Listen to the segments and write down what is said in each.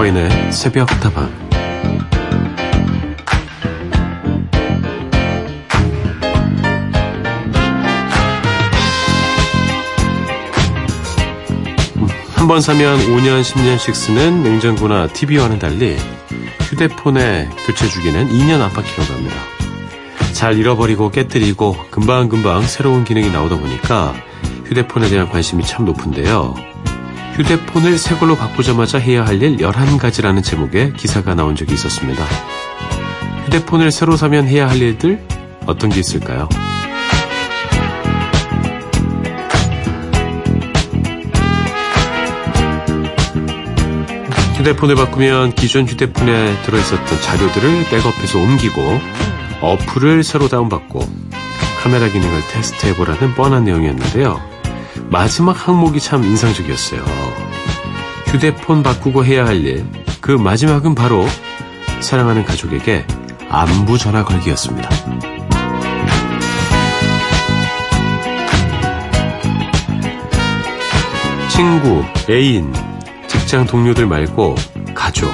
서인의 새벽 다방 한 번 사면 5년, 10년씩 쓰는 냉장고나 TV와는 달리 휴대폰의 교체 주기는 2년 안팎이라고 합니다. 잘 잃어버리고 깨뜨리고 금방금방 새로운 기능이 나오다 보니까 휴대폰에 대한 관심이 참 높은데요. 휴대폰을 새 걸로 바꾸자마자 해야 할 일 11가지라는 제목의 기사가 나온 적이 있었습니다. 휴대폰을 새로 사면 해야 할 일들 어떤 게 있을까요? 휴대폰을 바꾸면 기존 휴대폰에 들어있었던 자료들을 백업해서 옮기고 어플을 새로 다운받고 카메라 기능을 테스트해보라는 뻔한 내용이었는데요. 마지막 항목이 참 인상적이었어요. 휴대폰 바꾸고 해야 할 일, 그 마지막은 바로 사랑하는 가족에게 안부 전화 걸기였습니다. 친구, 애인, 직장 동료들 말고 가족.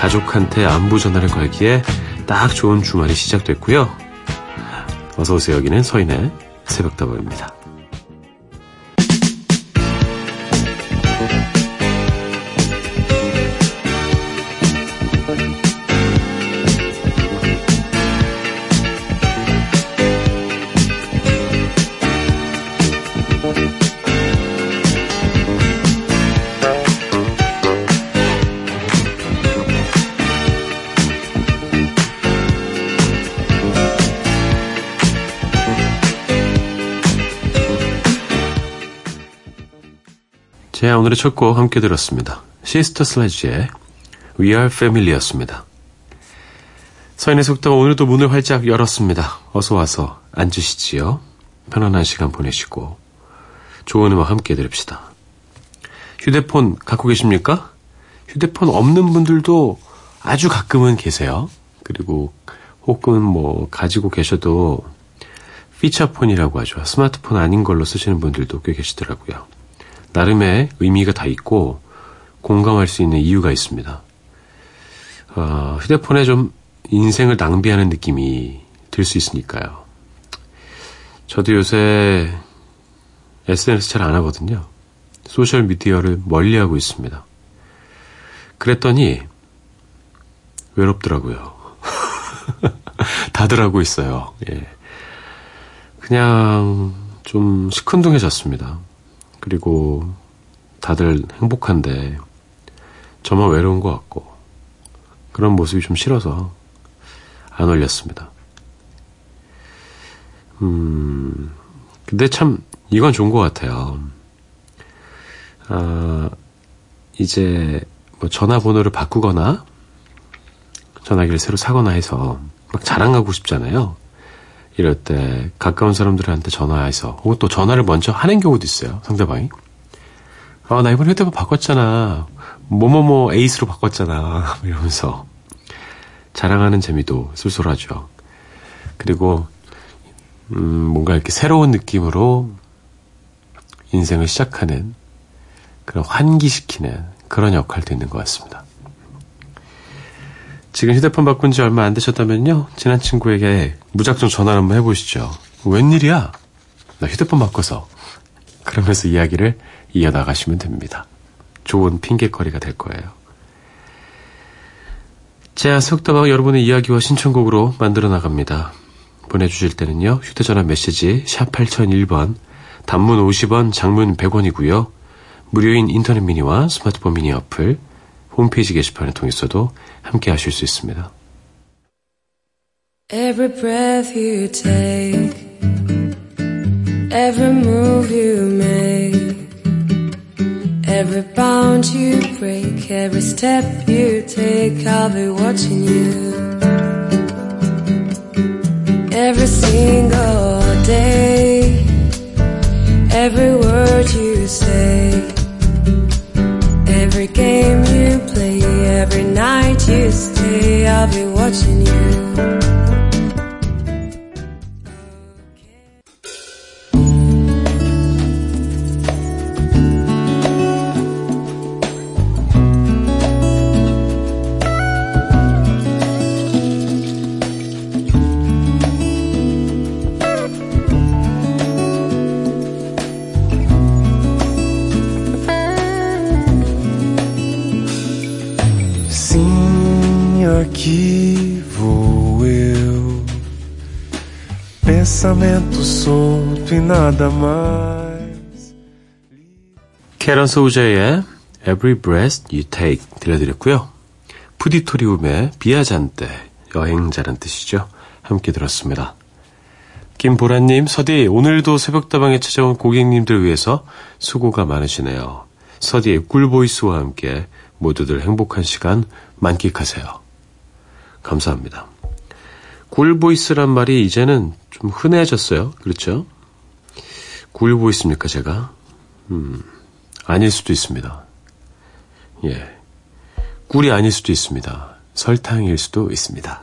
가족한테 안부 전화를 걸기에 딱 좋은 주말이 시작됐고요. 어서오세요. 여기는 서인의 새벽다방입니다. 자, 오늘의 첫 곡 함께 들었습니다. 시스터 슬래지의 We Are Family였습니다. 서인의 속도가 오늘도 문을 활짝 열었습니다. 어서 와서 앉으시지요. 편안한 시간 보내시고 좋은 음악 함께 들읍시다. 휴대폰 갖고 계십니까? 휴대폰 없는 분들도 아주 가끔은 계세요. 그리고 혹은 뭐 가지고 계셔도 피처폰이라고 하죠. 스마트폰 아닌 걸로 쓰시는 분들도 꽤 계시더라고요. 나름의 의미가 다 있고 공감할 수 있는 이유가 있습니다. 어, 휴대폰에 좀 인생을 낭비하는 느낌이 들 수 있으니까요. 저도 요새 SNS 잘 안 하거든요. 소셜 미디어를 멀리 하고 있습니다. 그랬더니 외롭더라고요. 다들 하고 있어요. 예. 그냥 좀 시큰둥해졌습니다. 그리고 다들 행복한데 저만 외로운 것 같고 그런 모습이 좀 싫어서 안 올렸습니다. 음, 근데 참 이건 좋은 것 같아요. 아, 이제 뭐 전화번호를 바꾸거나 전화기를 새로 사거나 해서 막 자랑하고 싶잖아요. 이럴 때 가까운 사람들한테 전화해서 혹은 또 전화를 먼저 하는 경우도 있어요. 상대방이. 아, 나 이번에 휴대폰 바꿨잖아. 뭐뭐뭐 에이스로 바꿨잖아. 이러면서 자랑하는 재미도 쏠쏠하죠. 그리고 음, 뭔가 이렇게 새로운 느낌으로 인생을 시작하는 그런 환기시키는 그런 역할도 있는 것 같습니다. 지금 휴대폰 바꾼 지 얼마 안 되셨다면요. 친한 친구에게 무작정 전화를 한번 해보시죠. 웬일이야? 나 휴대폰 바꿔서. 그러면서 이야기를 이어나가시면 됩니다. 좋은 핑계거리가 될 거예요. 자, 속다방 여러분의 이야기와 신청곡으로 만들어 나갑니다. 보내주실 때는요. 휴대전화 메시지 샵 8001번, 단문 50원, 장문 100원이고요. 무료인 인터넷 미니와 스마트폰 미니 어플, 홈페이지 게시판을 통해서도 함께 하실 수 있습니다. Every breath you take, every move you make, every bound you break, every step you take, I'll be watching you. Every single day, every word you say, every game you play, every night you stay, I'll be watching you. Pensamento solto e nada mais. 캐런 소우저의 Every Breath You Take 들려드렸고요. 푸디토리움의 비아잔떼, 여행자란 뜻이죠. 함께 들었습니다. 김보라님, 서디, 오늘도 새벽다방에 찾아온 고객님들 위해서 수고가 많으시네요. 서디의 꿀보이스와 함께 모두들 행복한 시간 만끽하세요. 감사합니다. 꿀보이스란 말이 이제는 좀 흔해졌어요. 그렇죠? 꿀보이스입니까, 제가? 음, 아닐 수도 있습니다. 예. 꿀이 아닐 수도 있습니다. 설탕일 수도 있습니다.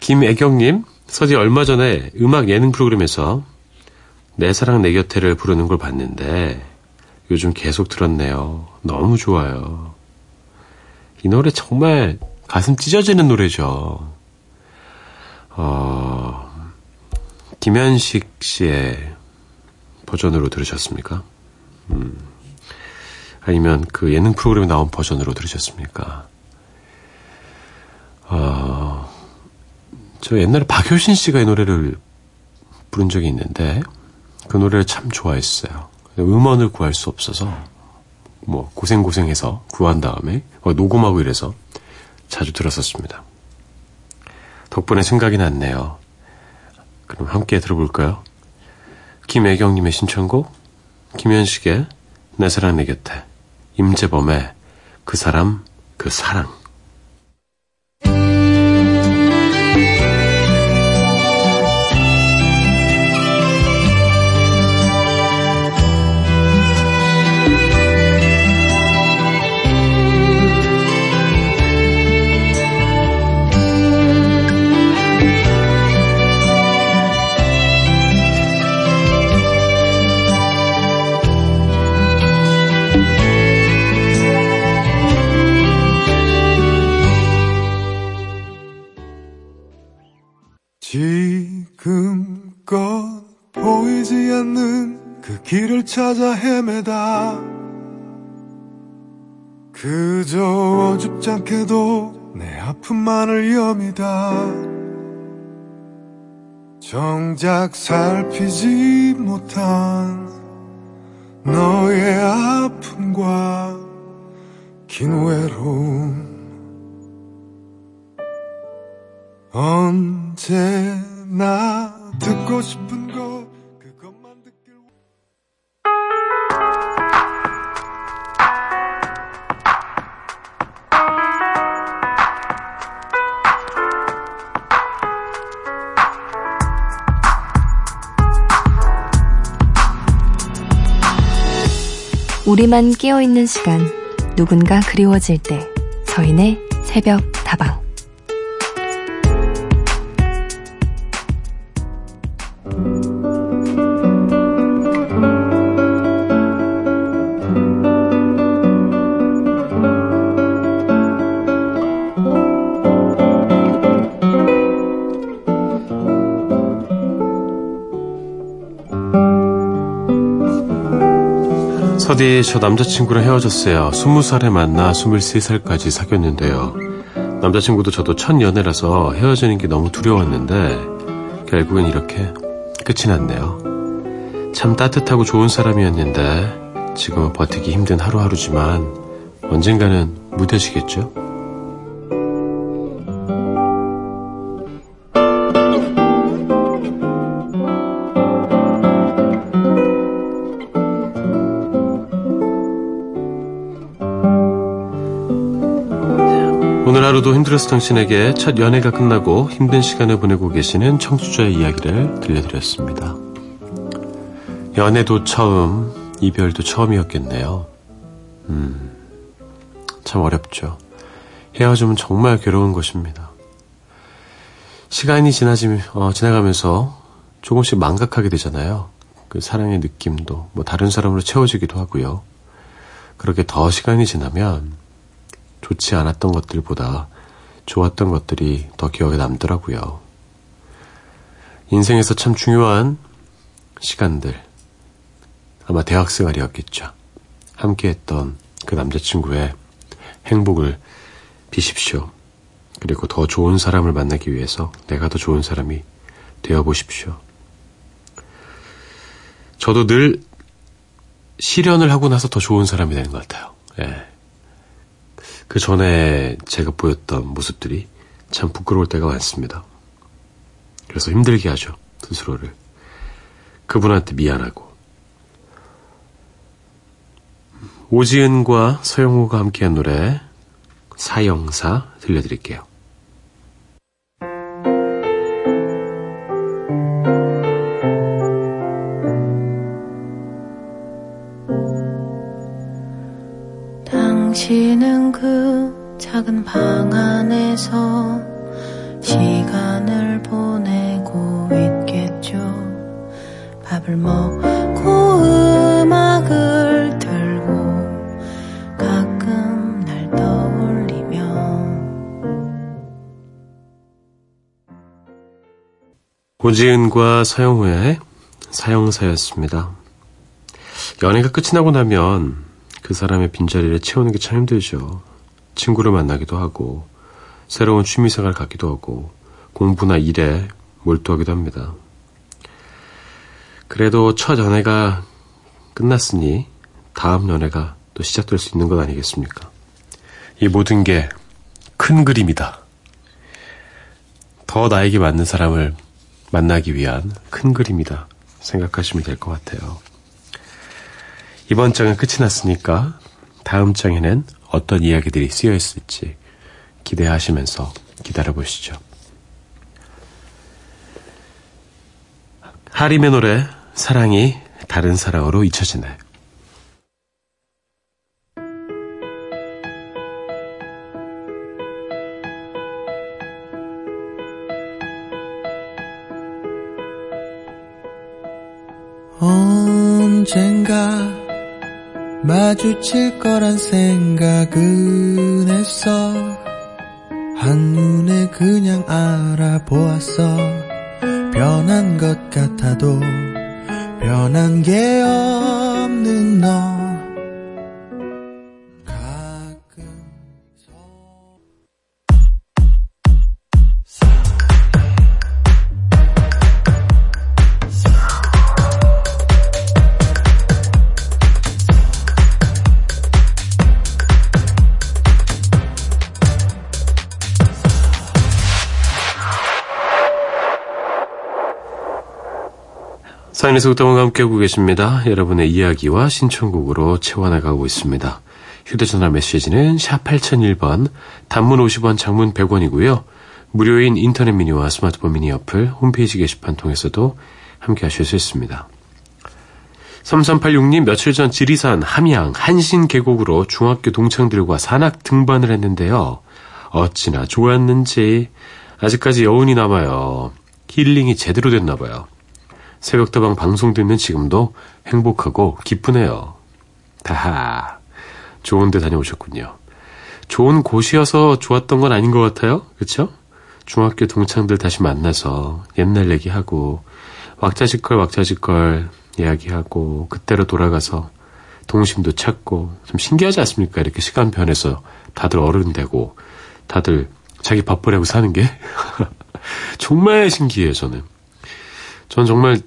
김애경님, 서디 얼마 전에 음악 예능 프로그램에서 내 사랑 내 곁에를 부르는 걸 봤는데 요즘 계속 들었네요. 너무 좋아요. 이 노래 정말 가슴 찢어지는 노래죠. 어, 김현식 씨의 버전으로 들으셨습니까? 음, 아니면 그 예능 프로그램에 나온 버전으로 들으셨습니까? 어, 저 옛날에 박효신 씨가 이 노래를 부른 적이 있는데 그 노래를 참 좋아했어요. 음원을 구할 수 없어서 뭐 고생 고생해서 구한 다음에 녹음하고 이래서 자주 들었었습니다. 덕분에 생각이 났네요. 그럼 함께 들어볼까요? 김애경님의 신청곡, 김현식의 내 사랑 내 곁에, 임재범의 그 사람, 그 사랑. 길을 찾아 헤매다. 그저 어줍지 않게도 내 아픔만을 여미다. 정작 살피지 못한 너의 아픔과 긴 외로움 언제나 듣고 싶은 것 우리만 깨어있는 시간, 누군가 그리워질 때, 서인의 새벽 서디, 저 남자친구랑 헤어졌어요. 20살에 만나 23살까지 사귀었는데요. 남자친구도 저도 첫 연애라서 헤어지는 게 너무 두려웠는데, 결국엔 이렇게 끝이 났네요. 참 따뜻하고 좋은 사람이었는데, 지금은 버티기 힘든 하루하루지만, 언젠가는 무뎌지겠죠? 힘들어서 당신에게 첫 연애가 끝나고 힘든 시간을 보내고 계시는 청취자의 이야기를 들려드렸습니다. 연애도 처음, 이별도 처음이었겠네요. 음, 참 어렵죠. 헤어지면 정말 괴로운 것입니다. 시간이 지나지, 어, 지나가면서 조금씩 망각하게 되잖아요. 그 사랑의 느낌도 뭐 다른 사람으로 채워지기도 하고요. 그렇게 더 시간이 지나면 좋지 않았던 것들보다 좋았던 것들이 더 기억에 남더라고요. 인생에서 참 중요한 시간들. 아마 대학생활이었겠죠. 함께 했던 그 남자친구의 행복을 비십시오. 그리고 더 좋은 사람을 만나기 위해서 내가 더 좋은 사람이 되어 보십시오. 저도 늘 실현을 하고 나서 더 좋은 사람이 되는 것 같아요. 예. 그 전에 제가 보였던 모습들이 참 부끄러울 때가 많습니다. 그래서 힘들게 하죠. 스스로를. 그분한테 미안하고. 오지은과 서영호가 함께한 노래 사형사 들려드릴게요. 당신은 그 작은 방 안에서 시간을 보내고 있겠죠. 밥을 먹고 음악을 들고 가끔 날 떠올리며 고지은과 서영호의 사형사였습니다. 연애가 끝이 나고 나면 그 사람의 빈자리를 채우는 게 참 힘들죠. 친구를 만나기도 하고, 새로운 취미생활을 갖기도 하고, 공부나 일에 몰두하기도 합니다. 그래도 첫 연애가 끝났으니 다음 연애가 또 시작될 수 있는 것 아니겠습니까? 이 모든 게 큰 그림이다. 더 나에게 맞는 사람을 만나기 위한 큰 그림이다. 생각하시면 될 것 같아요. 이번 장은 끝이 났으니까 다음 장에는 어떤 이야기들이 쓰여 있을지 기대하시면서 기다려 보시죠. 하림의 노래 사랑이 다른 사랑으로 잊혀지네. 언젠가 마주칠 거란 생각은 했어. 한눈에 그냥 알아보았어. 변한 것 같아도 변한 게 없는 너 사인에서 웃다가 함께하고 계십니다. 여러분의 이야기와 신청곡으로 채워나가고 있습니다. 휴대전화 메시지는 샵 8001번, 단문 50원, 장문 100원이고요. 무료인 인터넷 미니와 스마트폰 미니 어플, 홈페이지 게시판 통해서도 함께 하실 수 있습니다. 3386님 며칠 전 지리산 함양 한신 계곡으로 중학교 동창들과 산악 등반을 했는데요. 어찌나 좋았는지 아직까지 여운이 남아요. 힐링이 제대로 됐나 봐요. 새벽다방 방송 듣는 지금도 행복하고 기쁘네요. 다하. 좋은 데 다녀오셨군요. 좋은 곳이어서 좋았던 건 아닌 것 같아요. 그쵸? 중학교 동창들 다시 만나서 옛날 얘기하고 왁자지껄 왁자지껄 이야기하고 그때로 돌아가서 동심도 찾고 좀 신기하지 않습니까? 이렇게 시간 변해서 다들 어른 되고 다들 자기 밥벌이하고 사는 게 정말 신기해요 저는. 전 정말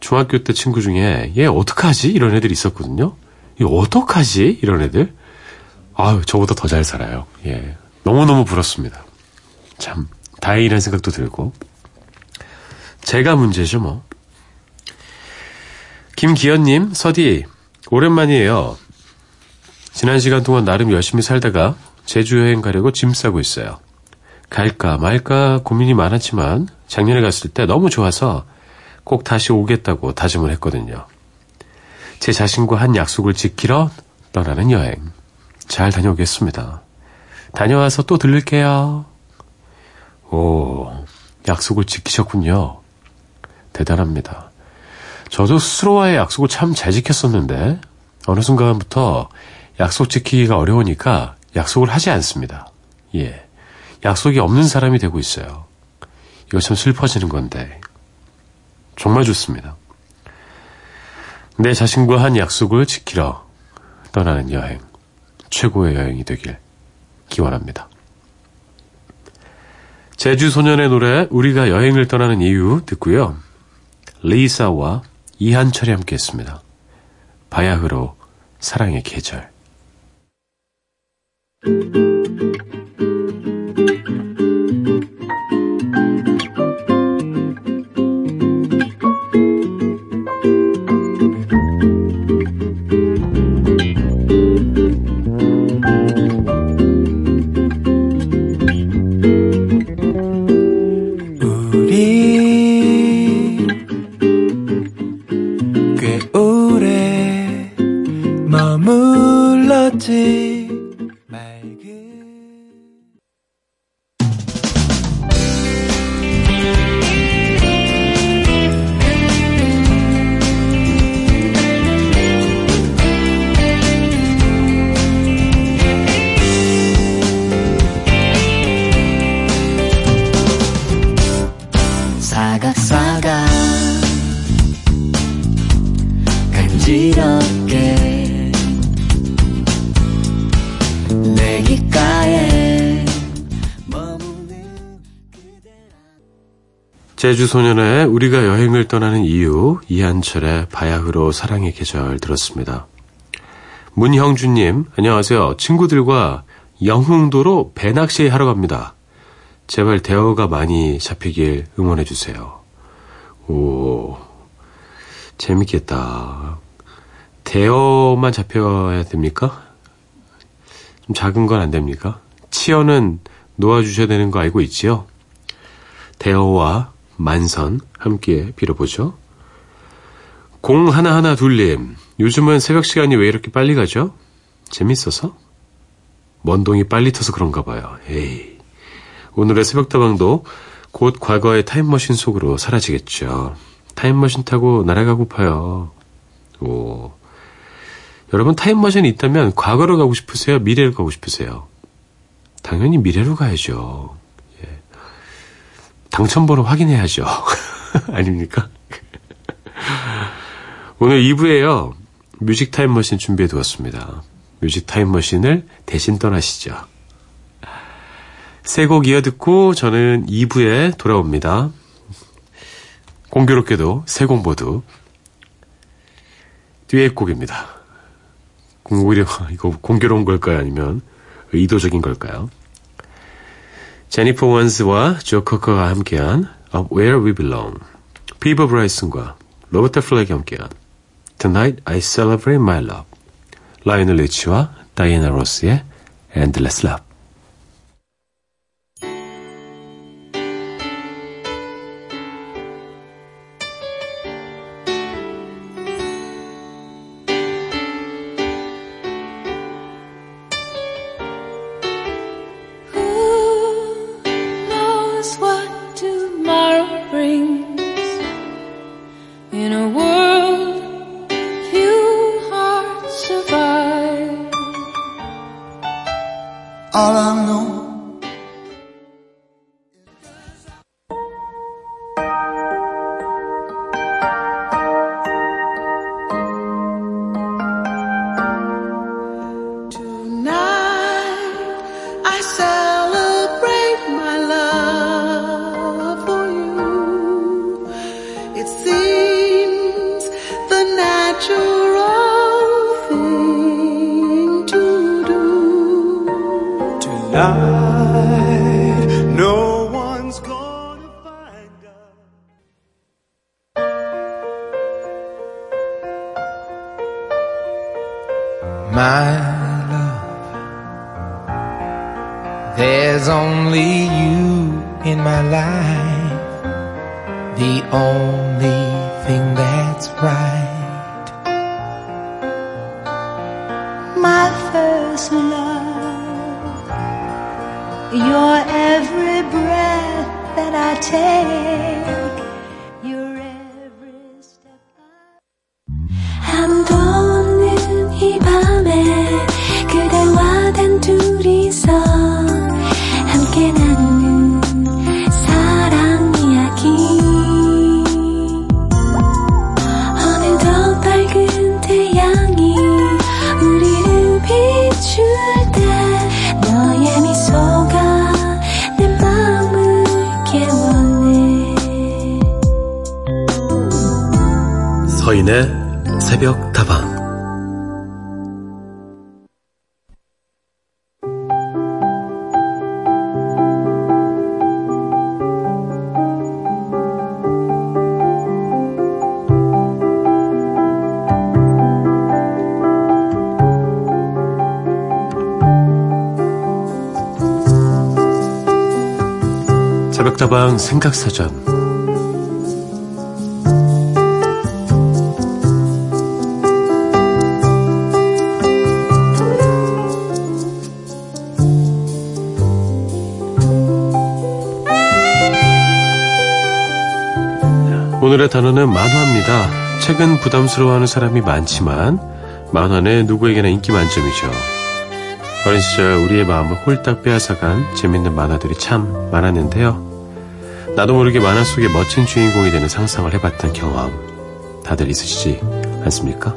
중학교 때 친구 중에 얘 어떡하지? 이런 애들이 있었거든요. 이 어떡하지? 이런 애들. 아유, 저보다 더 잘 살아요. 예. 너무너무 부럽습니다. 참, 다행이라는 생각도 들고. 제가 문제죠, 뭐. 김기현님, 서디, 오랜만이에요. 지난 시간 동안 나름 열심히 살다가 제주 여행 가려고 짐 싸고 있어요. 갈까 말까 고민이 많았지만 작년에 갔을 때 너무 좋아서 꼭 다시 오겠다고 다짐을 했거든요. 제 자신과 한 약속을 지키러 떠나는 여행. 잘 다녀오겠습니다. 다녀와서 또 들를게요. 오, 약속을 지키셨군요. 대단합니다. 저도 스스로와의 약속을 참 잘 지켰었는데, 어느 순간부터 약속 지키기가 어려우니까 약속을 하지 않습니다. 예. 약속이 없는 사람이 되고 있어요. 이거 참 슬퍼지는 건데. 정말 좋습니다. 내 자신과 한 약속을 지키러 떠나는 여행. 최고의 여행이 되길 기원합니다. 제주 소년의 노래 우리가 여행을 떠나는 이유 듣고요. 리사와 이한철이 함께 했습니다. 바야흐로 사랑의 계절. 제주 소년의 우리가 여행을 떠나는 이유 이한철의 바야흐로 사랑의 계절 들었습니다. 문형준님 안녕하세요. 친구들과 영흥도로 배낚시 하러 갑니다. 제발 대어가 많이 잡히길 응원해 주세요. 오 재밌겠다. 대어만 잡혀야 됩니까? 좀 작은 건 안 됩니까? 치어는 놓아주셔야 되는 거 알고 있지요? 대어와 만선 함께 빌어보죠. 0112 둘님, 요즘은 새벽 시간이 왜 이렇게 빨리 가죠? 재밌어서? 먼동이 빨리 터서 그런가 봐요. 에이. 오늘의 새벽다방도 곧 과거의 타임머신 속으로 사라지겠죠. 타임머신 타고 날아가고파요. 오. 여러분 타임머신이 있다면 과거로 가고 싶으세요? 미래로 가고 싶으세요? 당연히 미래로 가야죠. 예. 당첨번호 확인해야죠. 아닙니까? 오늘 2부에요. 뮤직 타임머신 준비해 두었습니다. 뮤직 타임머신을 대신 떠나시죠. 세 곡 이어 듣고 저는 2부에 돌아옵니다. 공교롭게도 세 곡 모두 듀엣 곡입니다. 오히려 이거 공교로운 걸까요? 아니면 의도적인 걸까요? 제니퍼 원스와 조 커커가 함께한 Up Where We Belong, 피버 브라이슨과 로버타 플렉이 함께한 Tonight I Celebrate My Love, 라이널 리치와 다이애나 로스의 Endless Love. Tonight, no one's gonna find us. my love. There's only you in my life, the only thing that's right. My first love, your every breath that I take, 새벽 다방 생각사전 오늘의 단어는 만화입니다. 책은 부담스러워하는 사람이 많지만 만화는 누구에게나 인기 만점이죠. 어린 시절 우리의 마음을 홀딱 빼앗아간 재밌는 만화들이 참 많았는데요. 나도 모르게 만화 속의 멋진 주인공이 되는 상상을 해봤던 경험 다들 있으시지 않습니까?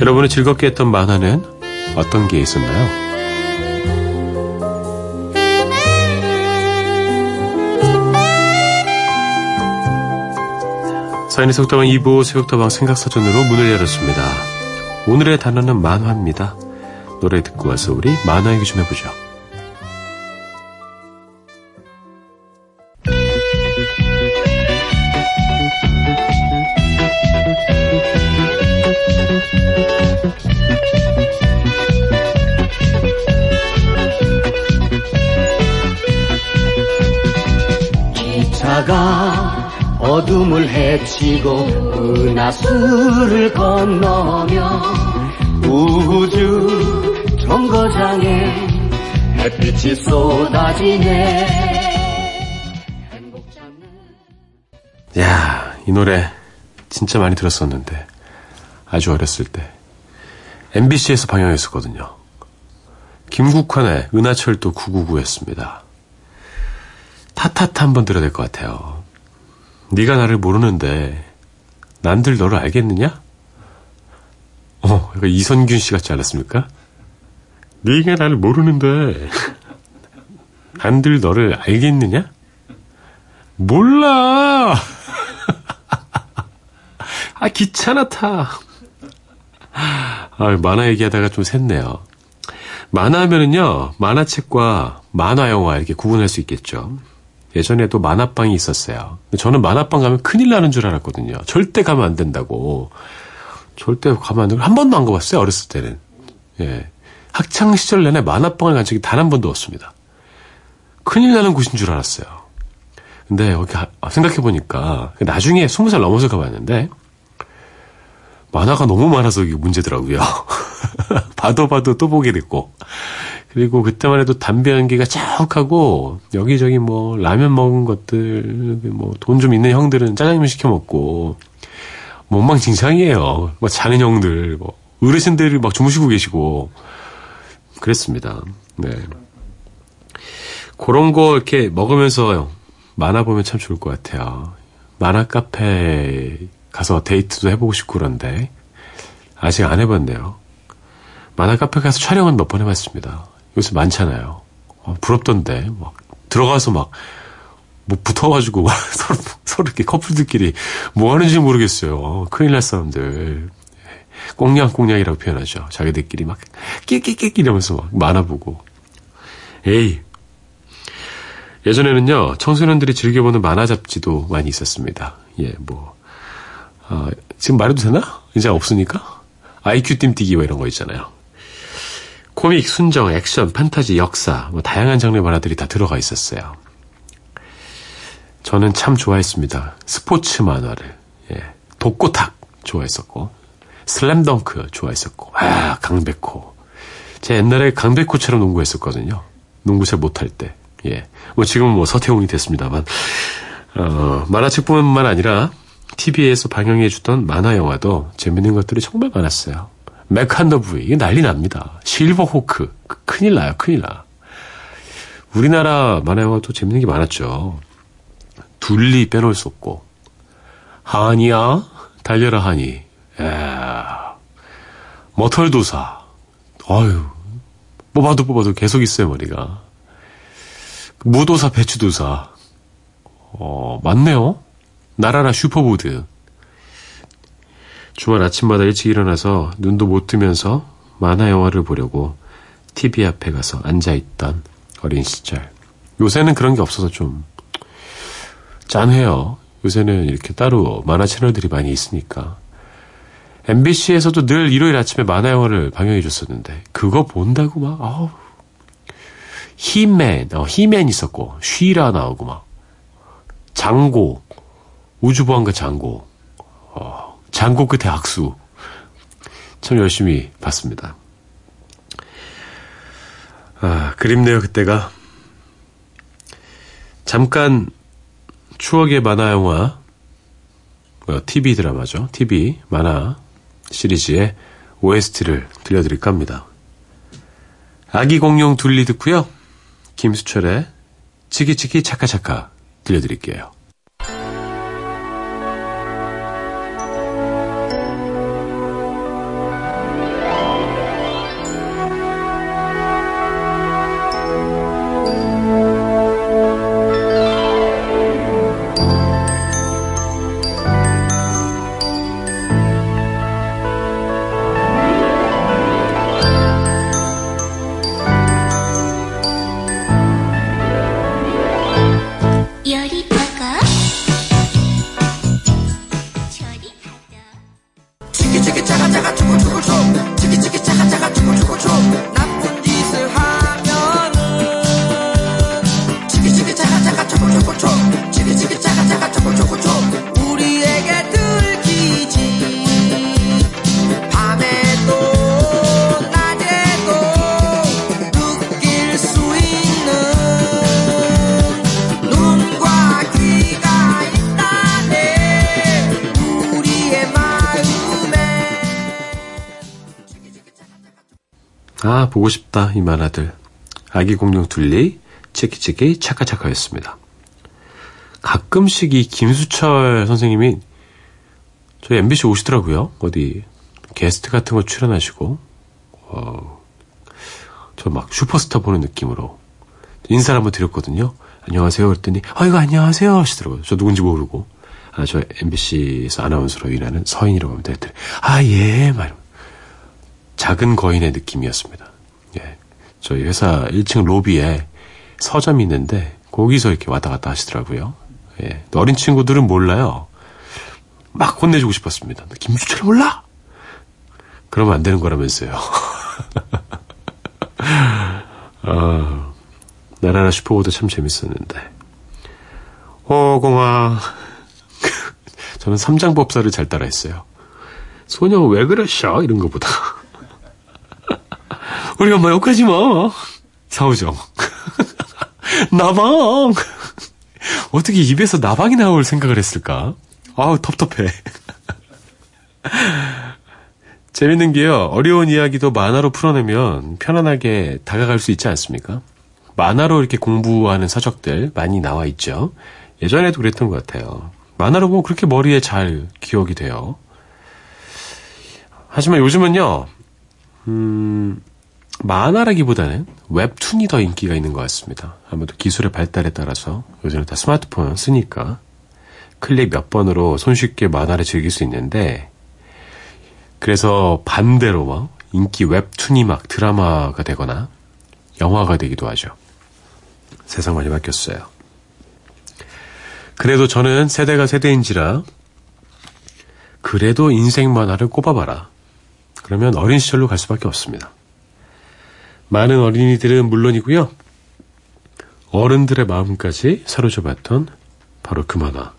여러분이 즐겁게 했던 만화는 어떤 게 있었나요? 사인의 속담은 2부 새벽다방 생각사전으로 문을 열었습니다. 오늘의 단어는 만화입니다. 노래 듣고 와서 우리 만화 얘기 좀 해보죠. 기차가 어둠을 헤치고 은하수를 건너며 우주 정거장에 햇빛이 쏟아지네 야, 이 노래 진짜 많이 들었었는데 아주 어렸을 때 MBC에서 방영했었거든요. 김국환의 은하철도 999였습니다. 타타타 한번 들어야 될 것 같아요. 네가 나를 모르는데 난들 너를 알겠느냐? 어, 약간 이선균 씨 같지 않았습니까? 네가 나를 모르는데 난들 너를 알겠느냐? 몰라. 아 귀찮아 타. 아, 만화 얘기하다가 좀 샜네요. 만화하면은요 만화책과 만화 영화 이렇게 구분할 수 있겠죠. 예전에도 만화방이 있었어요. 저는 만화방 가면 큰일 나는 줄 알았거든요. 절대 가면 안 된다고. 절대 가면 안 되고 한 번도 안 가봤어요. 어렸을 때는. 예. 학창 시절 내내 만화방을 간 적이 단 한 번도 없습니다. 큰일 나는 곳인 줄 알았어요. 근데 여기 생각해 보니까 나중에 스무 살 넘어서 가봤는데 만화가 너무 많아서 이게 문제더라고요. 봐도 봐도 또 보게 됐고. 그리고 그때만 해도 담배 연기가 쫙하고 여기저기 뭐 라면 먹은 것들 뭐 돈 좀 있는 형들은 짜장면 시켜 먹고 엉망진창이에요. 뭐 자는 형들 뭐 어르신들이 막 주무시고 계시고 그랬습니다. 네. 그런 거 이렇게 먹으면서 만화 보면 참 좋을 것 같아요. 만화 카페 가서 데이트도 해보고 싶고 그런데 아직 안 해봤네요. 만화 카페 가서 촬영은 몇 번 해봤습니다. 요새 많잖아요. 어, 부럽던데 막 들어가서 막 뭐 붙어가지고 서로 서로 이렇게 커플들끼리 뭐 하는지 모르겠어요. 어, 큰일 날 사람들. 꽁냥꽁냥이라고 표현하죠. 자기들끼리 막 끼끼끼끼 이러면서 막 만화 보고. 에이. 예전에는요 청소년들이 즐겨보는 만화 잡지도 많이 있었습니다. 예, 뭐 어, 지금 말해도 되나? 이제 없으니까 IQ 띠뛰기 뭐 이런 거 있잖아요. 코믹, 순정, 액션, 판타지, 역사, 뭐 다양한 장르 만화들이 다 들어가 있었어요. 저는 참 좋아했습니다. 스포츠 만화를. 예. 독고탁 좋아했었고, 슬램덩크 좋아했었고, 아, 강백호. 제 옛날에 강백호처럼 농구했었거든요. 농구 잘 못할 때. 예. 뭐 지금은 뭐 서태웅이 됐습니다만, 어, 만화책뿐만 아니라 TV에서 방영해주던 만화 영화도 재밌는 것들이 정말 많았어요. 메칸더브이 이게 난리 납니다. 실버 호크 큰일 나요, 큰일 나. 우리나라 만화 영화도 재밌는 게 많았죠. 둘리 빼놓을 수 없고 하니야 달려라 하니. 야 머털도사. 아유 뽑아도 뽑아도 계속 있어요 머리가. 무도사 배추도사. 어 맞네요. 나라라 슈퍼보드. 주말 아침마다 일찍 일어나서 눈도 못 뜨면서 만화 영화를 보려고 TV 앞에 가서 앉아있던 어린 시절. 요새는 그런 게 없어서 좀 짠해요. 요새는 이렇게 따로 만화 채널들이 많이 있으니까. MBC에서도 늘 일요일 아침에 만화 영화를 방영해 줬었는데 그거 본다고 막 아우 히맨, 어, 히맨 있었고 쉬라 나오고 막 장고 우주보안과 장고 어, 장고 끝에 악수 참 열심히 봤습니다. 아 그립네요 그때가 잠깐 추억의 만화 영화 어, TV 드라마죠 TV 만화 시리즈의 OST를 들려드릴까 합니다. 아기 공룡 둘리 듣고요. 김수철의 치키치키 차카차카 들려드릴게요. 아, 보고 싶다, 이 만화들. 아기 공룡 둘리, 치키치키 차카차카였습니다. 가끔씩 이 김수철 선생님이 저희 MBC 오시더라고요. 어디 게스트 같은 거 출연하시고, 어, 저 막 슈퍼스타 보는 느낌으로 인사를 한번 드렸거든요. 안녕하세요. 그랬더니, 아이고, 안녕하세요. 하시더라고요. 저 누군지 모르고. 아, 저 MBC에서 아나운서로 일하는 서인이라고 합니다. 아, 예, 말 작은 거인의 느낌이었습니다. 예. 저희 회사 1층 로비에 서점이 있는데 거기서 이렇게 왔다 갔다 하시더라고요. 예. 어린 친구들은 몰라요. 막 혼내주고 싶었습니다. 김수철 몰라? 그러면 안 되는 거라면서요. 아, 나라라 슈퍼보드 참 재밌었는데. 호공아. 저는 삼장법사를 잘 따라했어요. 소녀 왜 그러셔? 이런 거보다. 우리 엄마 욕하지 마. 사오정. 나방. 어떻게 입에서 나방이 나올 생각을 했을까? 아우, 텁텁해. 재밌는 게요, 어려운 이야기도 만화로 풀어내면 편안하게 다가갈 수 있지 않습니까? 만화로 이렇게 공부하는 서적들 많이 나와 있죠. 예전에도 그랬던 것 같아요. 만화로 보면 그렇게 머리에 잘 기억이 돼요. 하지만 요즘은요, 음, 만화라기보다는 웹툰이 더 인기가 있는 것 같습니다. 아무래도 기술의 발달에 따라서 요즘은 다 스마트폰 쓰니까 클릭 몇 번으로 손쉽게 만화를 즐길 수 있는데 그래서 반대로 막 인기 웹툰이 막 드라마가 되거나 영화가 되기도 하죠. 세상 많이 바뀌었어요. 그래도 저는 세대가 세대인지라 그래도 인생 만화를 꼽아봐라. 그러면 어린 시절로 갈 수밖에 없습니다. 많은 어린이들은 물론이고요. 어른들의 마음까지 사로잡았던 바로 그 만화.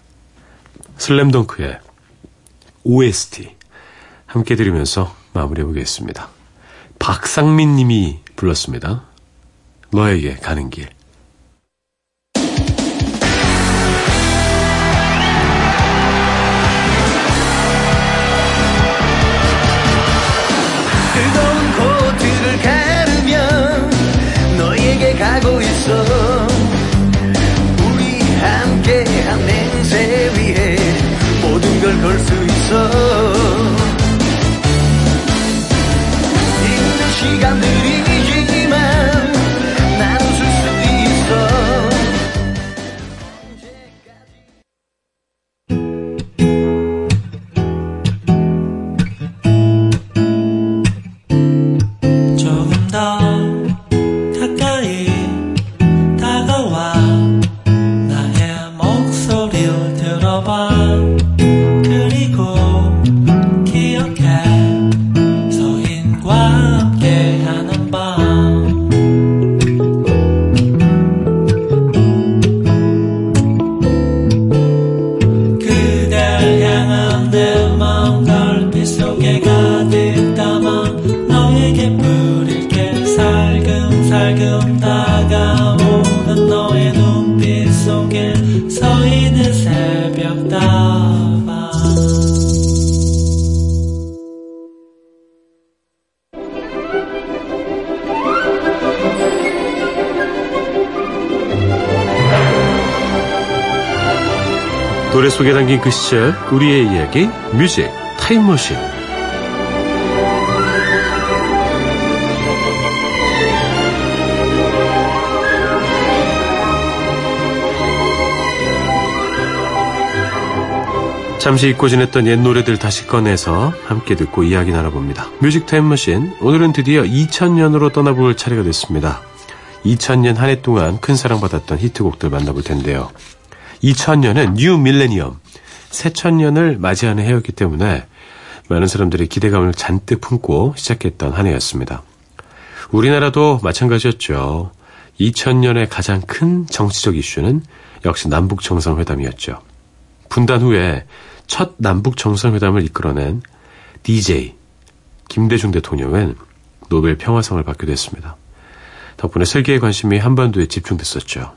슬램덩크의 OST 함께 들으면서 마무리해 보겠습니다. 박상민 님이 불렀습니다. 너에게 가는 길. 속에 가득 담아 너에게 뿌릴게. 살금살금 다가오는 너의 눈빛 속에 서 있는 새벽 노래 속에 담긴 그 시절 우리의 이야기 뮤직 타임머신 잠시 잊고 지냈던 옛 노래들 다시 꺼내서 함께 듣고 이야기 나눠봅니다. 뮤직 타임머신 오늘은 드디어 2000년으로 떠나볼 차례가 됐습니다. 2000년 한 해 동안 큰 사랑받았던 히트곡들 만나볼 텐데요. 2000년은 new millennium, 새천년을 맞이하는 해였기 때문에 많은 사람들이 기대감을 잔뜩 품고 시작했던 한 해였습니다. 우리나라도 마찬가지였죠. 2000년의 가장 큰 정치적 이슈는 역시 남북 정상회담이었죠. 분단 후에 첫 남북 정상회담을 이끌어낸 DJ 김대중 대통령은 노벨 평화상을 받게 됐습니다. 덕분에 세계의 관심이 한반도에 집중됐었죠.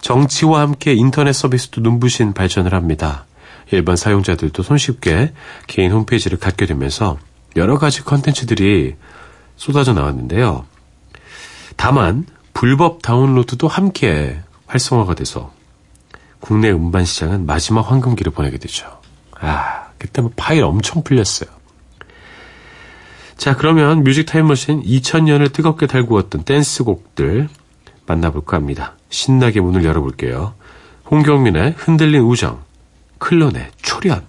정치와 함께 인터넷 서비스도 눈부신 발전을 합니다. 일반 사용자들도 손쉽게 개인 홈페이지를 갖게 되면서 여러 가지 컨텐츠들이 쏟아져 나왔는데요. 다만 불법 다운로드도 함께 활성화가 돼서 국내 음반 시장은 마지막 황금기를 보내게 되죠. 아, 그때 뭐 파일 엄청 풀렸어요. 자, 그러면 뮤직 타임머신 2000년을 뜨겁게 달구었던 댄스곡들 만나볼까 합니다. 신나게 문을 열어볼게요. 홍경민의 흔들린 우정, 클론의 초련.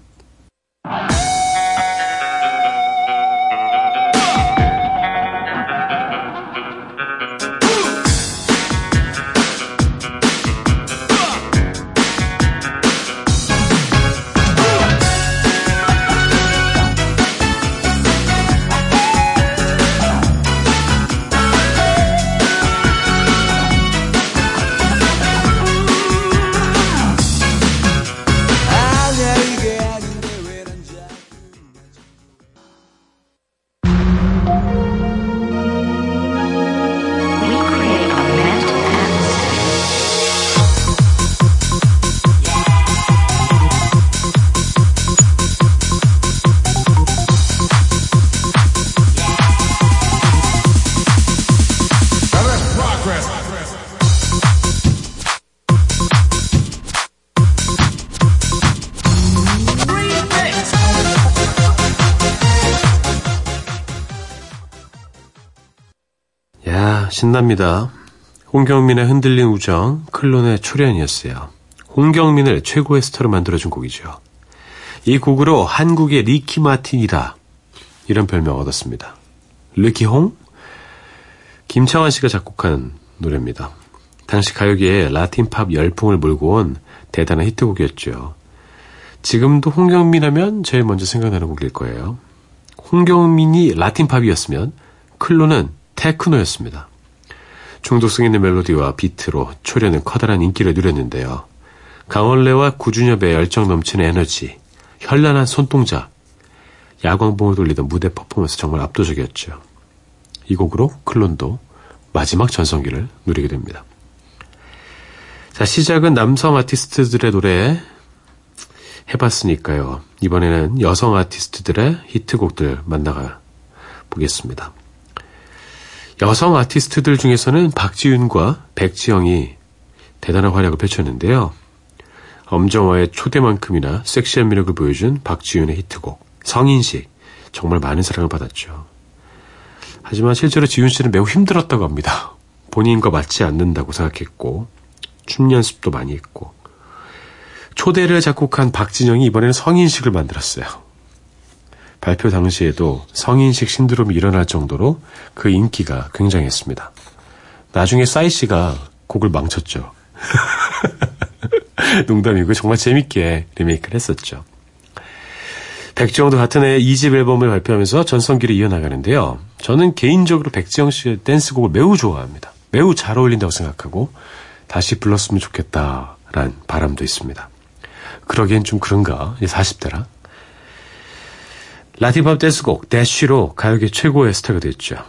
신납니다. 홍경민의 흔들린 우정, 클론의 초련이었어요. 홍경민을 최고의 스타로 만들어준 곡이죠. 이 곡으로 한국의 리키 마틴이다. 이런 별명 을 얻었습니다. 리키홍? 김창완 씨가 작곡한 노래입니다. 당시 가요계에 라틴 팝 열풍을 몰고 온 대단한 히트곡이었죠. 지금도 홍경민 하면 제일 먼저 생각나는 곡일 거예요. 홍경민이 라틴 팝이었으면 클로는 테크노였습니다. 중독성 있는 멜로디와 비트로 초련은 커다란 인기를 누렸는데요. 강원래와 구준엽의 열정 넘치는 에너지, 현란한 손동작, 야광봉을 돌리던 무대 퍼포먼스 정말 압도적이었죠. 이 곡으로 클론도 마지막 전성기를 누리게 됩니다. 자, 시작은 남성 아티스트들의 노래 해봤으니까요. 이번에는 여성 아티스트들의 히트곡들 만나가 보겠습니다. 여성 아티스트들 중에서는 박지윤과 백지영이 대단한 활약을 펼쳤는데요. 엄정화의 초대만큼이나 섹시한 매력을 보여준 박지윤의 히트곡 성인식 정말 많은 사랑을 받았죠. 하지만 실제로 지윤 씨는 매우 힘들었다고 합니다. 본인과 맞지 않는다고 생각했고 춤 연습도 많이 했고 초대를 작곡한 박진영이 이번에는 성인식을 만들었어요. 발표 당시에도 성인식 신드롬이 일어날 정도로 그 인기가 굉장했습니다. 나중에 싸이 씨가 곡을 망쳤죠. 농담이고 정말 재밌게 리메이크를 했었죠. 백지영도 같은 해 2집 앨범을 발표하면서 전성기를 이어나가는데요. 저는 개인적으로 백지영 씨의 댄스곡을 매우 좋아합니다. 매우 잘 어울린다고 생각하고 다시 불렀으면 좋겠다라는 바람도 있습니다. 그러기엔 좀 그런가? 40대라. 라틴팝 댄스곡 대쉬로 가요계 최고의 스타가 됐죠.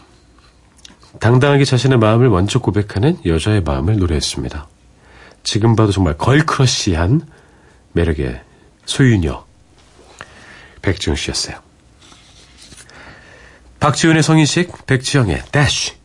당당하게 자신의 마음을 먼저 고백하는 여자의 마음을 노래했습니다. 지금 봐도 정말 걸크러쉬한 매력의 소유녀 백지영 씨였어요. 박지훈의 성인식, 백지영의 대쉬.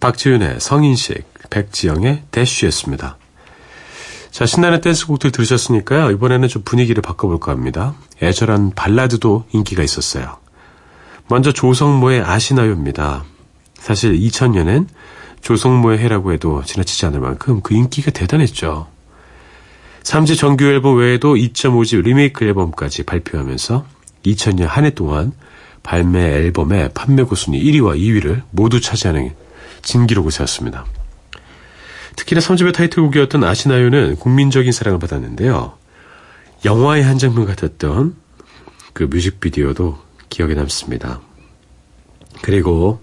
박지윤의 성인식, 백지영의 대쉬였습니다. 자, 신나는 댄스곡들 들으셨으니까요. 이번에는 좀 분위기를 바꿔볼까 합니다. 애절한 발라드도 인기가 있었어요. 먼저 조성모의 아시나요입니다. 사실 2000년엔 조성모의 해라고 해도 지나치지 않을 만큼 그 인기가 대단했죠. 3집 정규 앨범 외에도 2.5집 리메이크 앨범까지 발표하면서 2000년 한 해 동안 발매 앨범의 판매 고 순위 1위와 2위를 모두 차지하는 진기록을 세웠습니다. 특히나 3집의 타이틀곡이었던 아시나요는 국민적인 사랑을 받았는데요. 영화의 한 장면 같았던 그 뮤직비디오도 기억에 남습니다. 그리고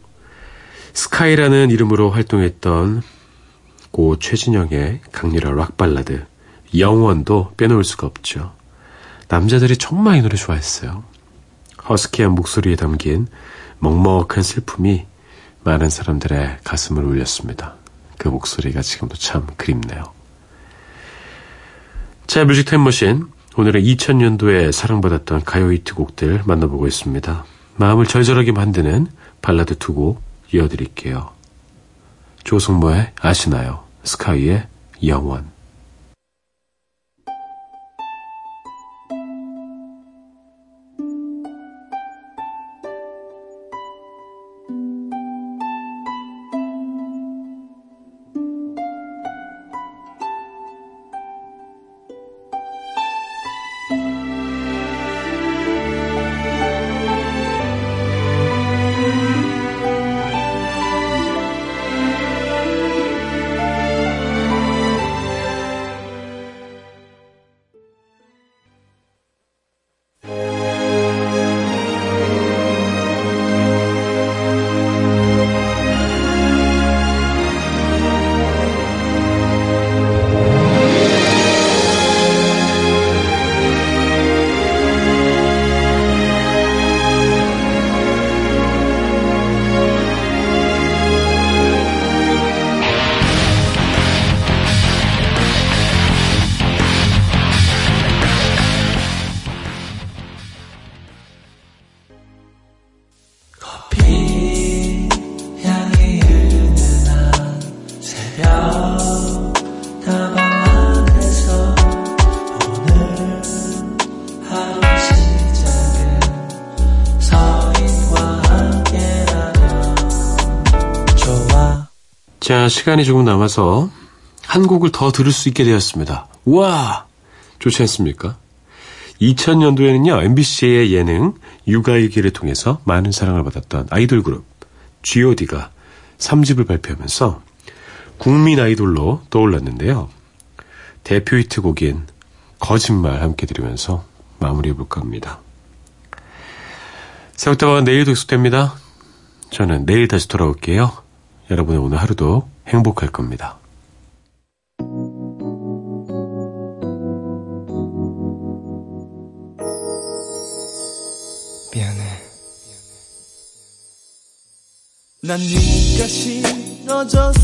스카이라는 이름으로 활동했던 고 최진영의 강렬한 락 발라드 영원도 빼놓을 수가 없죠. 남자들이 정말 이 노래 좋아했어요. 허스키한 목소리에 담긴 먹먹한 슬픔이 많은 사람들의 가슴을 울렸습니다. 그 목소리가 지금도 참 그립네요. 자, 뮤직 타임머신. 오늘은 2000년도에 사랑받았던 가요 히트곡들 만나보고 있습니다. 마음을 절절하게 만드는 발라드 두 곡 이어드릴게요. 조성모의 아시나요? 스카이의 영원. 자, 시간이 조금 남아서 한 곡을 더 들을 수 있게 되었습니다. 우와! 좋지 않습니까? 2000년도에는요, MBC의 예능 육아일기를 통해서 많은 사랑을 받았던 아이돌 그룹 G.O.D가 3집을 발표하면서 국민 아이돌로 떠올랐는데요. 대표 히트곡인 거짓말 함께 들으면서 마무리해볼까 합니다. 새벽다방은 내일도 익숙됩니다. 저는 내일 다시 돌아올게요. 여러분의 오늘 하루도 행복할 겁니다. 미안해. 난 네가 싫어졌어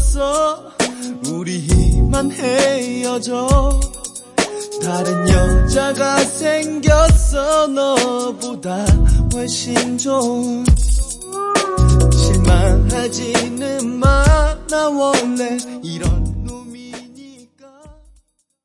우리만 헤어져 다른 여자가 생겼어 너보다 훨씬 좋은 실망하지는 마 나 원래. 이런